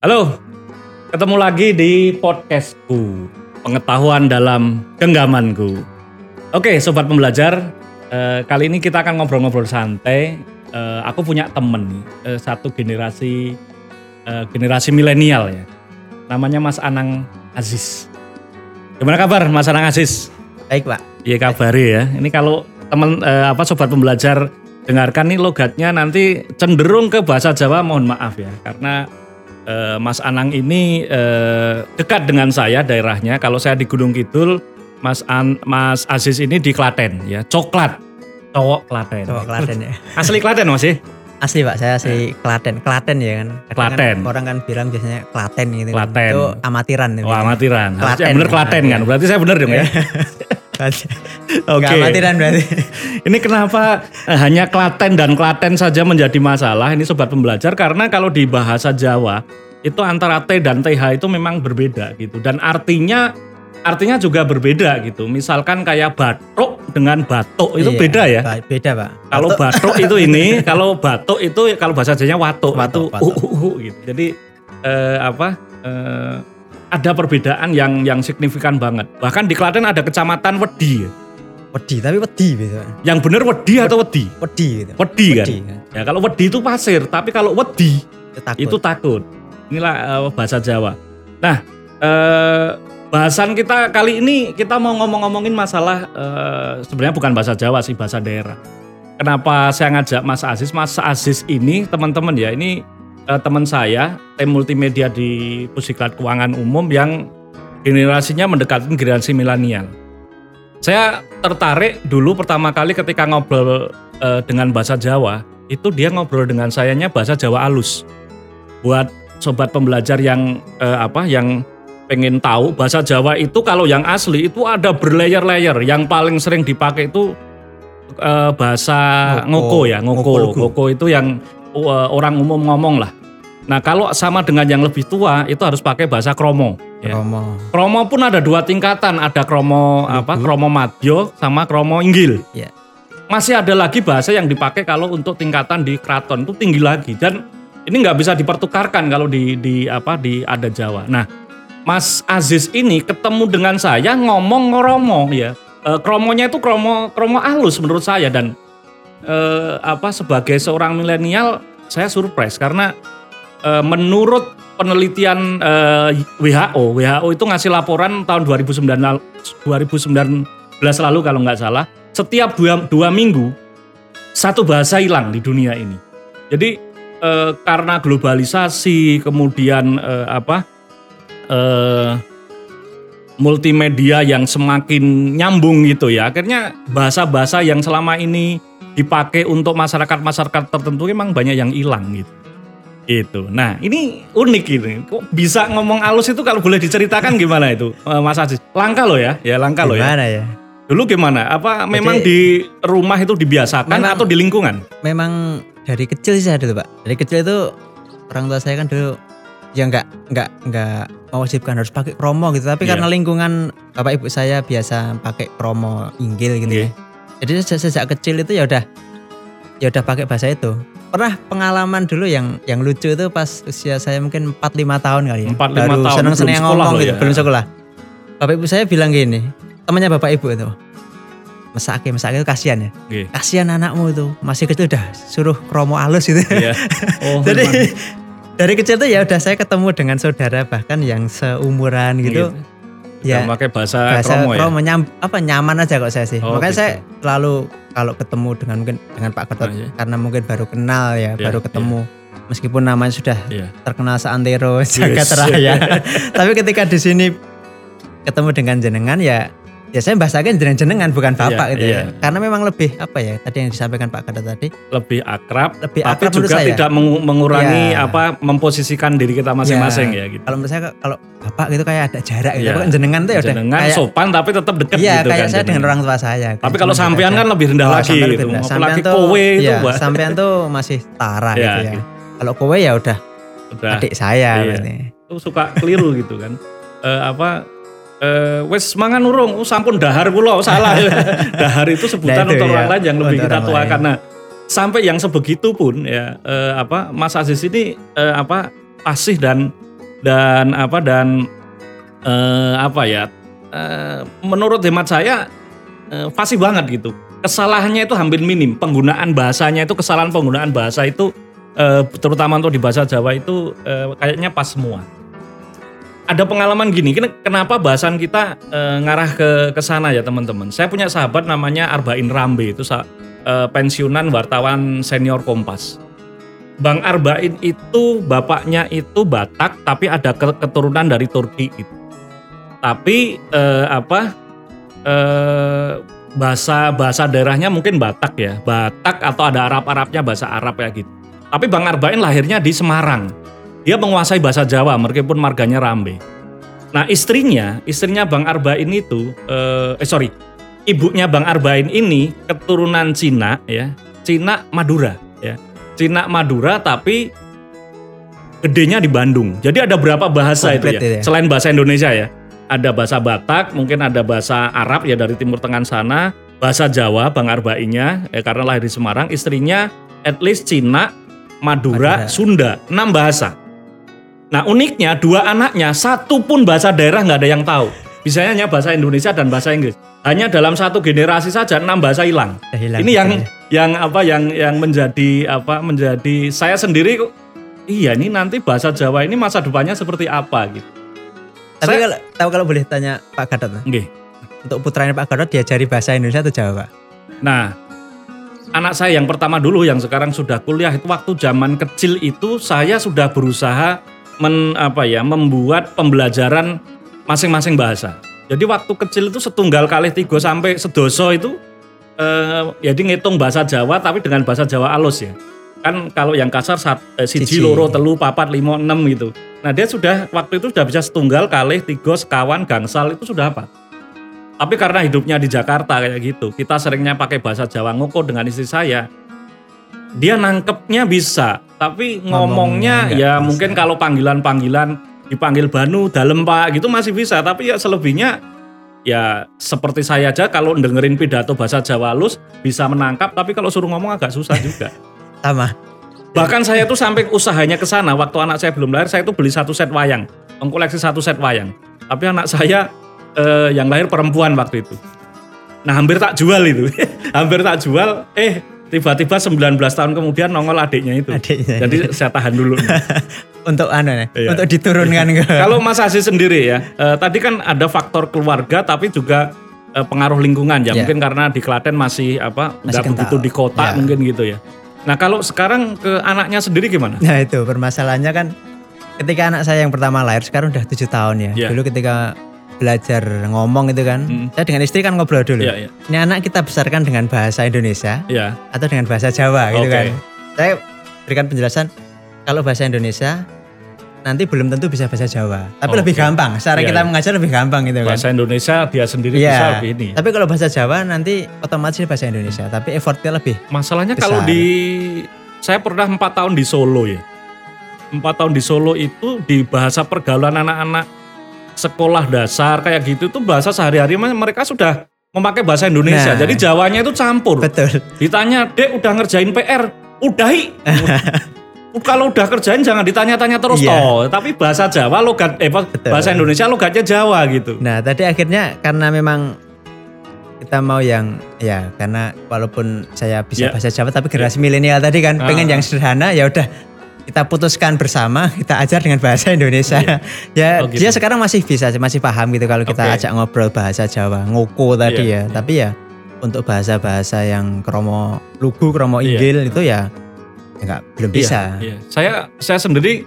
Halo, ketemu lagi di podcastku, pengetahuan dalam genggamanku. Oke, sobat pembelajar, eh, kali ini kita akan ngobrol-ngobrol santai. Eh, aku punya temen eh, satu generasi eh, generasi milenial ya. Namanya Mas Anang Aziz. Gimana kabar Mas Anang Aziz? Baik pak. Iya kabari ya. Ini kalau teman eh, apa sobat pembelajar dengarkan nih logatnya nanti cenderung ke bahasa Jawa mohon maaf ya karena eh, Mas Anang ini eh, dekat dengan saya daerahnya. Kalau saya di Gunung Kidul, Mas An, Mas Aziz ini di Klaten ya. Coklat. Cowok Klaten. Cowok Klaten ya. Asli Klaten Mas ya? Asli pak, saya asli Klaten. Klaten ya kan. Kadang Klaten. Kan orang kan bilang biasanya Klaten gitu. kan. Klaten. Itu amatiran. itu. Wah, amatiran. Harusnya Klaten. bener Klaten kan. Berarti saya bener dong ya. Oke. amatiran berarti. Ini kenapa eh, hanya Klaten dan Klaten saja menjadi masalah ini sobat pembelajar karena kalau di bahasa Jawa itu antara T dan TH itu memang berbeda gitu dan artinya artinya juga berbeda gitu. Misalkan kayak batuk dengan batuk itu Iya, beda ya. Beda pak. Kalau batuk itu ini, kalau batuk itu kalau bahasa Jawanya watuk, Watuk, uh, uh, uh, gitu. Jadi eh, apa? eh, ada perbedaan yang yang signifikan banget. Bahkan di Klaten ada kecamatan Wedi. ya. Wedi tapi wedi gitu. Yang bener Wedi atau Wedi? Wedi gitu. Wedi kan. Wedi, kan. Ya kalau wedi itu pasir, tapi kalau wedi Itu takut. itu takut. Inilah eh, bahasa Jawa. Nah, eh, bahasan kita kali ini kita mau ngomong-ngomongin masalah eh, sebenarnya bukan bahasa Jawa sih, bahasa daerah. Kenapa saya ngajak Mas Aziz? Mas Aziz ini teman-teman ya, ini eh, teman saya, tim multimedia di Pusiklat Keuangan Umum yang generasinya mendekati generasi milenial. Saya tertarik dulu pertama kali ketika ngobrol eh, dengan bahasa Jawa, itu dia ngobrol dengan sayanya bahasa Jawa alus. Buat sobat pembelajar yang eh, apa yang pengen tahu bahasa Jawa itu kalau yang asli itu ada berlayer-layer. Yang paling sering dipakai itu bahasa ngoko, Ngoko. ya, ngoko. Ngoko. Ngoko itu yang orang umum ngomong lah. Nah, kalau sama dengan yang lebih tua itu harus pakai bahasa kromo. ya. Romo. Kromo pun ada dua tingkatan, ada kromo apa? Lugu. Kromo madyo sama kromo inggil. Iya. Masih ada lagi bahasa yang dipakai kalau untuk tingkatan di keraton itu tinggi lagi dan ini nggak bisa dipertukarkan kalau di di apa di ada Jawa. Nah, Mas Aziz ini ketemu dengan saya ngomong ngoromo ya. E, kromonya itu kromo kromo halus menurut saya dan eh, apa sebagai seorang milenial saya surprise karena eh, menurut penelitian eh, WHO, WHO itu ngasih laporan tahun 2019 2019 lalu kalau nggak salah, setiap dua, dua minggu satu bahasa hilang di dunia ini. Jadi eh, karena globalisasi kemudian eh, apa eh, multimedia yang semakin nyambung gitu ya, akhirnya bahasa-bahasa yang selama ini dipakai untuk masyarakat-masyarakat tertentu memang banyak yang hilang gitu. Itu. Nah, ini unik ini. Kok bisa ngomong alus itu kalau boleh diceritakan gimana itu, eh, Mas Aziz? Langka loh ya, ya langka loh ya. Gimana ya? Dulu gimana? Apa memang Jadi- di rumah itu dibiasakan Memang- atau di lingkungan? Memang dari kecil sih saya dulu pak. Dari kecil itu orang tua saya kan dulu ya nggak nggak nggak mewajibkan harus pakai kromo gitu. Tapi Iya. karena lingkungan bapak ibu saya biasa pakai kromo inggil gitu Iya. ya. Jadi sejak, sejak kecil itu ya udah ya udah pakai bahasa itu. Pernah pengalaman dulu yang yang lucu itu pas usia saya mungkin 4-5 tahun kali ya. 4-5 Baru tahun, seneng-seneng belum sekolah ngomong gitu, ya. belum sekolah. Bapak ibu saya bilang gini, temannya bapak ibu itu. Mesake, mesake itu kasihan ya. Oke. Kasihan anakmu itu masih kecil udah suruh kromo halus gitu. Iya. Oh, Jadi dari kecil tuh ya udah saya ketemu dengan saudara bahkan yang seumuran gitu. Yang Ya pakai bahasa, bahasa kromo, kromo, ya. nyam- apa nyaman aja kok saya sih. Oh, Makanya gitu. saya selalu kalau ketemu dengan mungkin dengan Pak Gatot Ah, iya. karena mungkin baru kenal ya, Iya, baru ketemu. Meskipun namanya sudah Iya. terkenal seantero jagat Yes. raya. Tapi ketika di sini ketemu dengan jenengan ya ya saya bahasakan jenengan jenengan bukan Iya, bapak gitu iya. ya. Karena memang lebih apa ya tadi yang disampaikan Pak Gatot tadi Lebih akrab, lebih tapi akrab menurut juga saya. tidak mengu- mengurangi Iya. apa memposisikan diri kita masing-masing ya, gitu. Kalau menurut saya kalau bapak gitu kayak ada jarak gitu. Iya. Tapi kan jenengan tuh ya udah Jenengan kayak sopan tapi tetap dekat Iya gitu kayak kan. saya dengan orang tua saya. Tapi kalau Cuma sampean kan lebih rendah Oh, lagi gitu. lebih rendah. Sampean tuh- kowe itu, iya, sampean tuh masih tara Iya, gitu ya. gitu. Kalau kowe ya udah Udah. adik saya Iya. Itu suka keliru gitu kan. Eh, apa eh wes mangan urung. Oh, sampun dahar kula oh, salah. Dahar itu sebutan Nah, itu untuk ya, orang lain yang lebih untuk kita lain. nah sampai yang sebegitu pun ya eh, apa Mas Aziz ini eh, apa fasih dan dan apa dan eh, apa ya eh, menurut hemat saya eh, fasih banget gitu. Kesalahannya itu hampir minim. Penggunaan bahasanya itu kesalahan penggunaan bahasa itu eh, terutama untuk di bahasa Jawa itu eh, kayaknya pas semua ada pengalaman gini, ken- kenapa bahasan kita eh, ngarah ke ke sana ya teman-teman. Saya punya sahabat namanya Arbain Rambe itu eh, pensiunan wartawan senior Kompas. Bang Arbain itu bapaknya itu Batak tapi ada ke- keturunan dari Turki gitu. Tapi eh, apa eh, bahasa bahasa daerahnya mungkin Batak ya, Batak atau ada Arab-Arabnya bahasa Arab ya gitu. Tapi Bang Arbain lahirnya di Semarang. Dia menguasai bahasa Jawa meskipun marganya Rambe. Nah istrinya, istrinya Bang Arbain itu, eh, eh sorry, ibunya Bang Arbain ini keturunan Cina ya, Cina Madura ya, Cina Madura tapi gedenya di Bandung. Jadi ada berapa bahasa itu Komplit ya? itu ya. Selain bahasa Indonesia ya, ada bahasa Batak, mungkin ada bahasa Arab ya dari Timur Tengah sana, bahasa Jawa Bang Arbainnya, eh, karena lahir di Semarang, istrinya at least Cina, Madura, Madura. Sunda, enam bahasa. Nah uniknya dua anaknya satu pun bahasa daerah nggak ada yang tahu. Bisanya hanya bahasa Indonesia dan bahasa Inggris. Hanya dalam satu generasi saja enam bahasa hilang. Udah hilang Ini yang ya. yang apa yang yang menjadi apa menjadi saya sendiri kok iya ini nanti bahasa Jawa ini masa depannya seperti apa gitu. Tapi Saya- kalau tahu kalau boleh tanya Pak Gadot. Nggih. untuk putranya Pak Gadot diajari bahasa Indonesia atau Jawa, Pak? Nah, anak saya yang pertama dulu yang sekarang sudah kuliah itu waktu zaman kecil itu saya sudah berusaha men, apa ya membuat pembelajaran masing-masing bahasa. Jadi waktu kecil itu setunggal kali tiga sampai sedoso itu eh, jadi ngitung bahasa Jawa tapi dengan bahasa Jawa alus ya. Kan kalau yang kasar sat, eh, siji, Siji. loro, telu, papat, limo, enam gitu. Nah dia sudah waktu itu sudah bisa setunggal kali tiga sekawan gangsal itu sudah apa? Tapi karena hidupnya di Jakarta kayak gitu, kita seringnya pakai bahasa Jawa ngoko dengan istri saya. Dia nangkepnya bisa, tapi ngomongnya, Ngomongnya nggak ya bisa. mungkin kalau panggilan-panggilan dipanggil Banu, Dalem Pak gitu masih bisa, tapi ya selebihnya ya seperti saya aja kalau dengerin pidato bahasa Jawa halus bisa menangkap, tapi kalau suruh ngomong agak susah juga. Sama. Bahkan saya tuh sampai usahanya ke sana waktu anak saya belum lahir saya tuh beli satu set wayang, mengkoleksi satu set wayang. Tapi anak saya eh, yang lahir perempuan waktu itu. Nah hampir tak jual itu, hampir tak jual. Eh tiba-tiba 19 tahun kemudian nongol adiknya itu. Adiknya. Jadi saya tahan dulu. Untuk anu nih, Iya. untuk diturunkan ke. Kalau Mas Aziz sendiri ya, eh, tadi kan ada faktor keluarga tapi juga eh, pengaruh lingkungan ya. Iya. Mungkin karena di Klaten masih apa nggak begitu di kota Iya. mungkin gitu ya. Nah kalau sekarang ke anaknya sendiri gimana? Nah itu permasalahannya kan ketika anak saya yang pertama lahir sekarang udah tujuh tahun ya. Iya. Dulu ketika belajar ngomong itu kan, Hmm. saya dengan istri kan ngobrol dulu. Iya, iya. Ini anak kita besarkan dengan bahasa Indonesia Ya, atau dengan bahasa Jawa gitu kan. Saya berikan penjelasan kalau bahasa Indonesia nanti belum tentu bisa bahasa Jawa, tapi Oke. lebih gampang. Secara Iya, kita iya. mengajar lebih gampang gitu kan. bahasa Indonesia dia sendiri Iya. bisa lebih ini. Tapi kalau bahasa Jawa nanti otomatis bahasa Indonesia, tapi effortnya lebih. Masalahnya Besar. kalau di saya pernah empat tahun di Solo ya. Empat tahun di Solo itu di bahasa pergaulan anak-anak sekolah dasar kayak gitu tuh bahasa sehari-hari mereka sudah memakai bahasa Indonesia. Nah. Jadi Jawanya itu campur. Betul. Ditanya, "Dek, udah ngerjain PR?" "Udahi." Kalau udah kerjain jangan ditanya-tanya terus Iya. toh. Tapi bahasa Jawa logat eh Betul. bahasa Indonesia logatnya Jawa gitu. Nah, tadi akhirnya karena memang kita mau yang ya karena walaupun saya bisa Ya. bahasa Jawa tapi generasi milenial tadi kan Ah. pengen yang sederhana ya udah kita putuskan bersama kita ajar dengan bahasa Indonesia. ya Oh, gitu. dia sekarang masih bisa masih paham gitu kalau kita Oke. ajak ngobrol bahasa Jawa, ngoko tadi Iya, ya. Tapi ya untuk bahasa-bahasa yang kromo lugu, kromo Iya. inggil itu ya ya nggak belum bisa. Iya, iya. Saya saya sendiri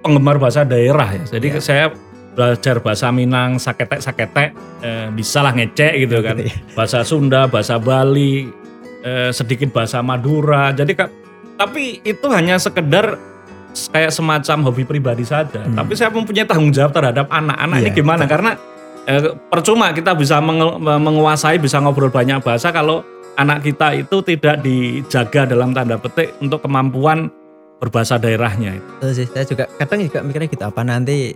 penggemar bahasa daerah ya. Jadi Iya. saya belajar bahasa Minang, saketek saketek, eh, bisa lah ngecek gitu kan. Ya. Bahasa Sunda, bahasa Bali, eh, sedikit bahasa Madura. Jadi tapi itu hanya sekedar kayak semacam hobi pribadi saja. Hmm. Tapi saya mempunyai tanggung jawab terhadap anak-anak ini Iya, gimana? Karena eh, percuma kita bisa menge- menguasai, bisa ngobrol banyak bahasa kalau anak kita itu tidak dijaga dalam tanda petik untuk kemampuan berbahasa daerahnya. Itu sih saya juga kadang juga mikirnya gitu apa nanti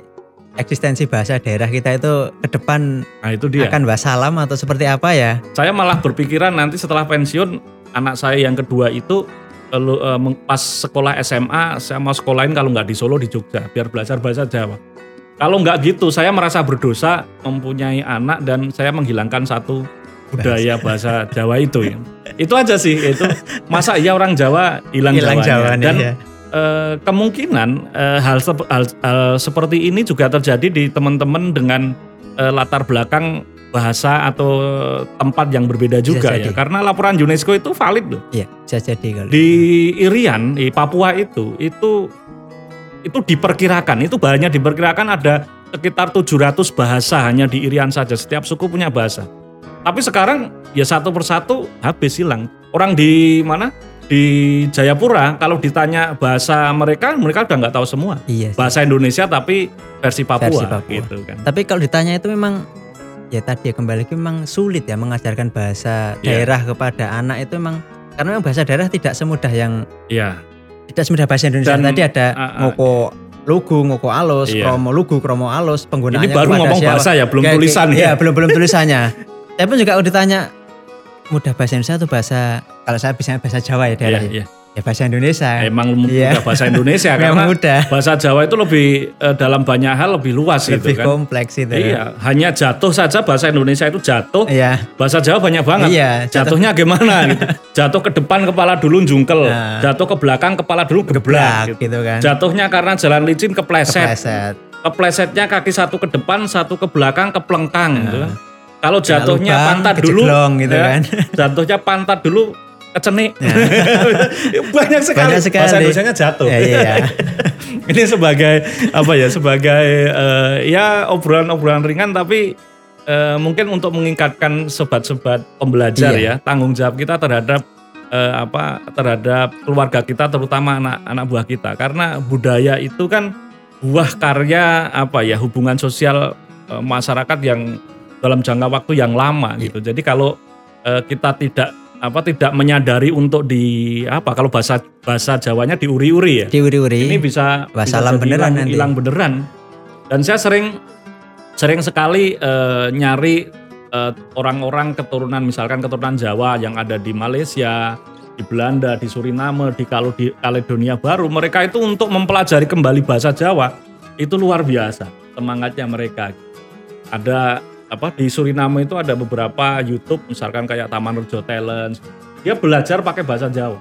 eksistensi bahasa daerah kita itu ke depan Nah itu dia. akan wassalam atau seperti apa ya? Saya malah berpikiran nanti setelah pensiun anak saya yang kedua itu lu, eh, meng- pas sekolah SMA saya mau sekolahin kalau nggak di Solo di Jogja biar belajar bahasa Jawa. Kalau nggak gitu saya merasa berdosa mempunyai anak dan saya menghilangkan satu budaya bahasa Jawa itu ya. Itu aja sih itu masa iya orang Jawa hilang, Hilang. Jawa dan ya. eh, kemungkinan eh, hal, hal- hal seperti ini juga terjadi di teman-teman dengan eh, latar belakang bahasa atau tempat yang berbeda juga ya. jadi. Karena laporan UNESCO itu valid loh. Iya, bisa jadi kalau. Di Irian, di Papua itu, itu itu diperkirakan, itu banyak diperkirakan ada sekitar 700 bahasa hanya di Irian saja. Setiap suku punya bahasa. Tapi sekarang ya satu persatu habis hilang. Orang di mana? Di Jayapura kalau ditanya bahasa mereka, mereka udah nggak tahu semua. Iya. Bahasa Indonesia tapi versi Papua, Versi Papua. gitu kan. Tapi kalau ditanya itu memang ya tadi ya kembali lagi memang sulit ya mengajarkan bahasa Iya. daerah kepada anak itu memang karena memang bahasa daerah tidak semudah yang Iya. tidak semudah bahasa Indonesia. Dan, tadi ada ah, ah. ngoko lugu, ngoko alus, Iya. kromo lugu, kromo alus, penggunaannya Ini baru ngomong siapa. bahasa ya, belum Kayak- tulisan kayak- ya. Iya, belum belum tulisannya. Saya pun juga kalau ditanya mudah bahasa Indonesia atau bahasa kalau saya bisa bahasa Jawa ya daerah iya. Ya bahasa Indonesia. Emang Iya. mudah bahasa Indonesia karena mudah. bahasa Jawa itu lebih eh, dalam banyak hal lebih luas Lebih gitu kan. kompleks itu. Iya, hanya jatuh saja bahasa Indonesia itu jatuh. Iya. Bahasa Jawa banyak banget. Iya, jatuh- Jatuhnya gimana gitu. Jatuh ke depan kepala dulu jungkel, Nah. jatuh ke belakang kepala dulu geblak Geblak gitu. gitu kan. Jatuhnya karena jalan licin kepleset. Kepleset. Keplesetnya kaki satu ke depan, satu ke belakang, keplengkang gitu kan. Kalau Kena jatuhnya lubang, pantat dulu, gitu ya, kan. jatuhnya pantat dulu kecenik. Banyak sekali. Banyak sekali. Bahasa Indonesianya jatuh. Ya, iya. Ini sebagai apa ya? Sebagai eh, ya obrolan-obrolan ringan tapi eh, mungkin untuk meningkatkan sobat-sobat pembelajar Iya. ya tanggung jawab kita terhadap eh, apa terhadap keluarga kita terutama anak-anak buah kita karena budaya itu kan buah karya apa ya hubungan sosial eh, masyarakat yang dalam jangka waktu yang lama Iya. gitu. Jadi kalau eh, kita tidak apa tidak menyadari untuk di apa kalau bahasa bahasa Jawanya diuri-uri ya. Diuri-uri. Ini bisa Bahasa bisa beneran hilang, nanti. hilang beneran. Dan saya sering sering sekali eh, nyari eh, orang-orang keturunan misalkan keturunan Jawa yang ada di Malaysia, di Belanda, di Suriname, di kalau di Kaledonia Baru, mereka itu untuk mempelajari kembali bahasa Jawa itu luar biasa semangatnya mereka. Ada apa di Suriname itu ada beberapa YouTube misalkan kayak Taman Rejo Talent. Dia belajar pakai bahasa Jawa.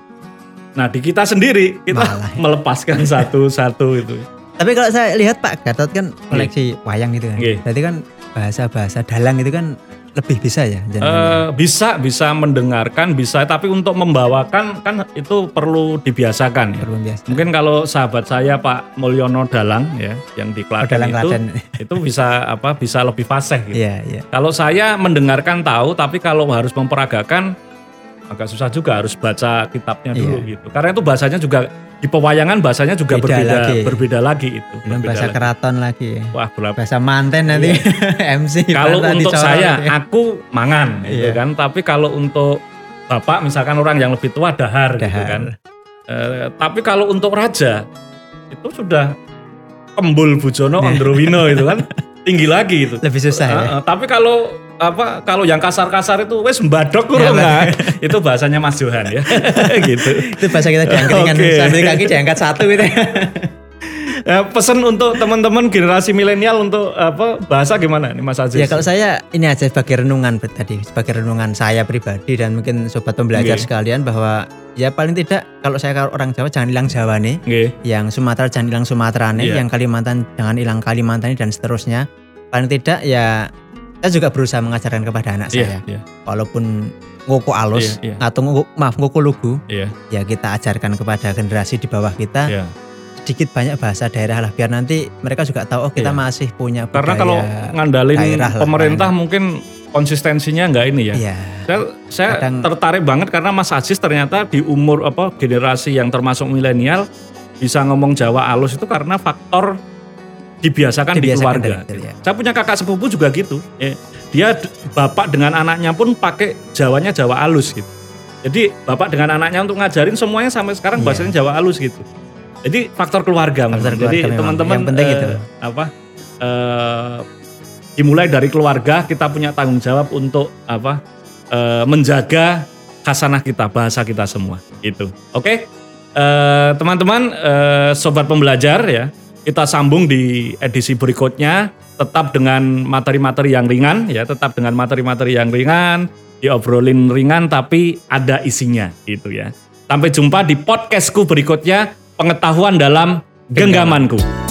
Nah, di kita sendiri kita Malah. melepaskan satu-satu itu. Tapi kalau saya lihat Pak Gatot kan koleksi wayang gitu kan. Iya. Berarti kan bahasa-bahasa dalang itu kan lebih bisa ya. Eh, bisa bisa mendengarkan bisa tapi untuk membawakan kan itu perlu dibiasakan ya. Perlu biasa. Mungkin kalau sahabat saya Pak Mulyono Dalang ya yang di Oh, Klaten dalang itu Klaten. itu bisa apa bisa lebih fasih gitu. Iya, iya. Kalau saya mendengarkan tahu tapi kalau harus memperagakan agak susah juga harus baca kitabnya dulu gitu. Karena itu bahasanya juga di pewayangan bahasanya juga Beda berbeda lagi. berbeda lagi itu. Belum berbeda bahasa lagi. keraton lagi ya. Wah, berapa Bahasa manten nanti MC. Iya. kalau Bantah untuk saya gitu ya. aku mangan gitu Iya. kan tapi kalau untuk bapak misalkan orang yang lebih tua dahar, gitu Dahar. kan Eh, tapi kalau untuk raja itu sudah kembul bujono Nah. Androwino itu kan tinggi lagi itu lebih susah ya. Eh, eh, tapi kalau apa kalau yang kasar-kasar itu wes mbadok Ya, kurang nah. itu bahasanya Mas Johan ya gitu Itu bahasa kita diangkat Oke. sambil kaki diangkat satu gitu. Eh, pesan untuk teman-teman generasi milenial untuk apa bahasa gimana nih Mas Aziz Ya kalau saya ini aja sebagai renungan tadi, sebagai renungan saya pribadi dan mungkin sobat pembelajar Oke. sekalian bahwa ya paling tidak kalau saya kalau orang Jawa jangan hilang Jawa nih, Nggih. yang Sumatera jangan hilang Sumatera nih, Iya. yang Kalimantan jangan hilang Kalimantan dan seterusnya. Paling tidak ya saya juga berusaha mengajarkan kepada anak Iya, saya, iya, walaupun ngoko alus Iya, iya. atau ngoko, maaf ngoko lugu, iya, ya kita ajarkan kepada generasi di bawah kita iya. sedikit banyak bahasa daerah lah biar nanti mereka juga tahu oh kita Iya. masih punya Karena budaya. kalau ngandalin daerah lah, pemerintah mungkin konsistensinya nggak ini ya. Iya. Saya, saya Kadang- tertarik banget karena Mas Aziz ternyata di umur apa generasi yang termasuk milenial bisa ngomong Jawa alus itu karena faktor dibiasakan, di Dibiasakan keluarga. dari kecil, ya. Saya punya kakak sepupu juga gitu. Ya, Dia bapak dengan anaknya pun pakai Jawanya Jawa alus gitu. Jadi bapak dengan anaknya untuk ngajarin semuanya sampai sekarang Iya. bahasanya Jawa alus gitu. Jadi faktor keluarga. Faktor keluarga Jadi teman-teman Yang penting eh, itu. apa eh, dimulai dari keluarga kita punya tanggung jawab untuk apa eh, menjaga khasanah kita bahasa kita semua itu oke eh, teman-teman eh, sobat pembelajar ya, kita sambung di edisi berikutnya tetap dengan materi-materi yang ringan ya, tetap dengan materi-materi yang ringan, diobrolin ringan tapi ada isinya gitu ya. Sampai jumpa di podcastku berikutnya pengetahuan dalam genggamanku.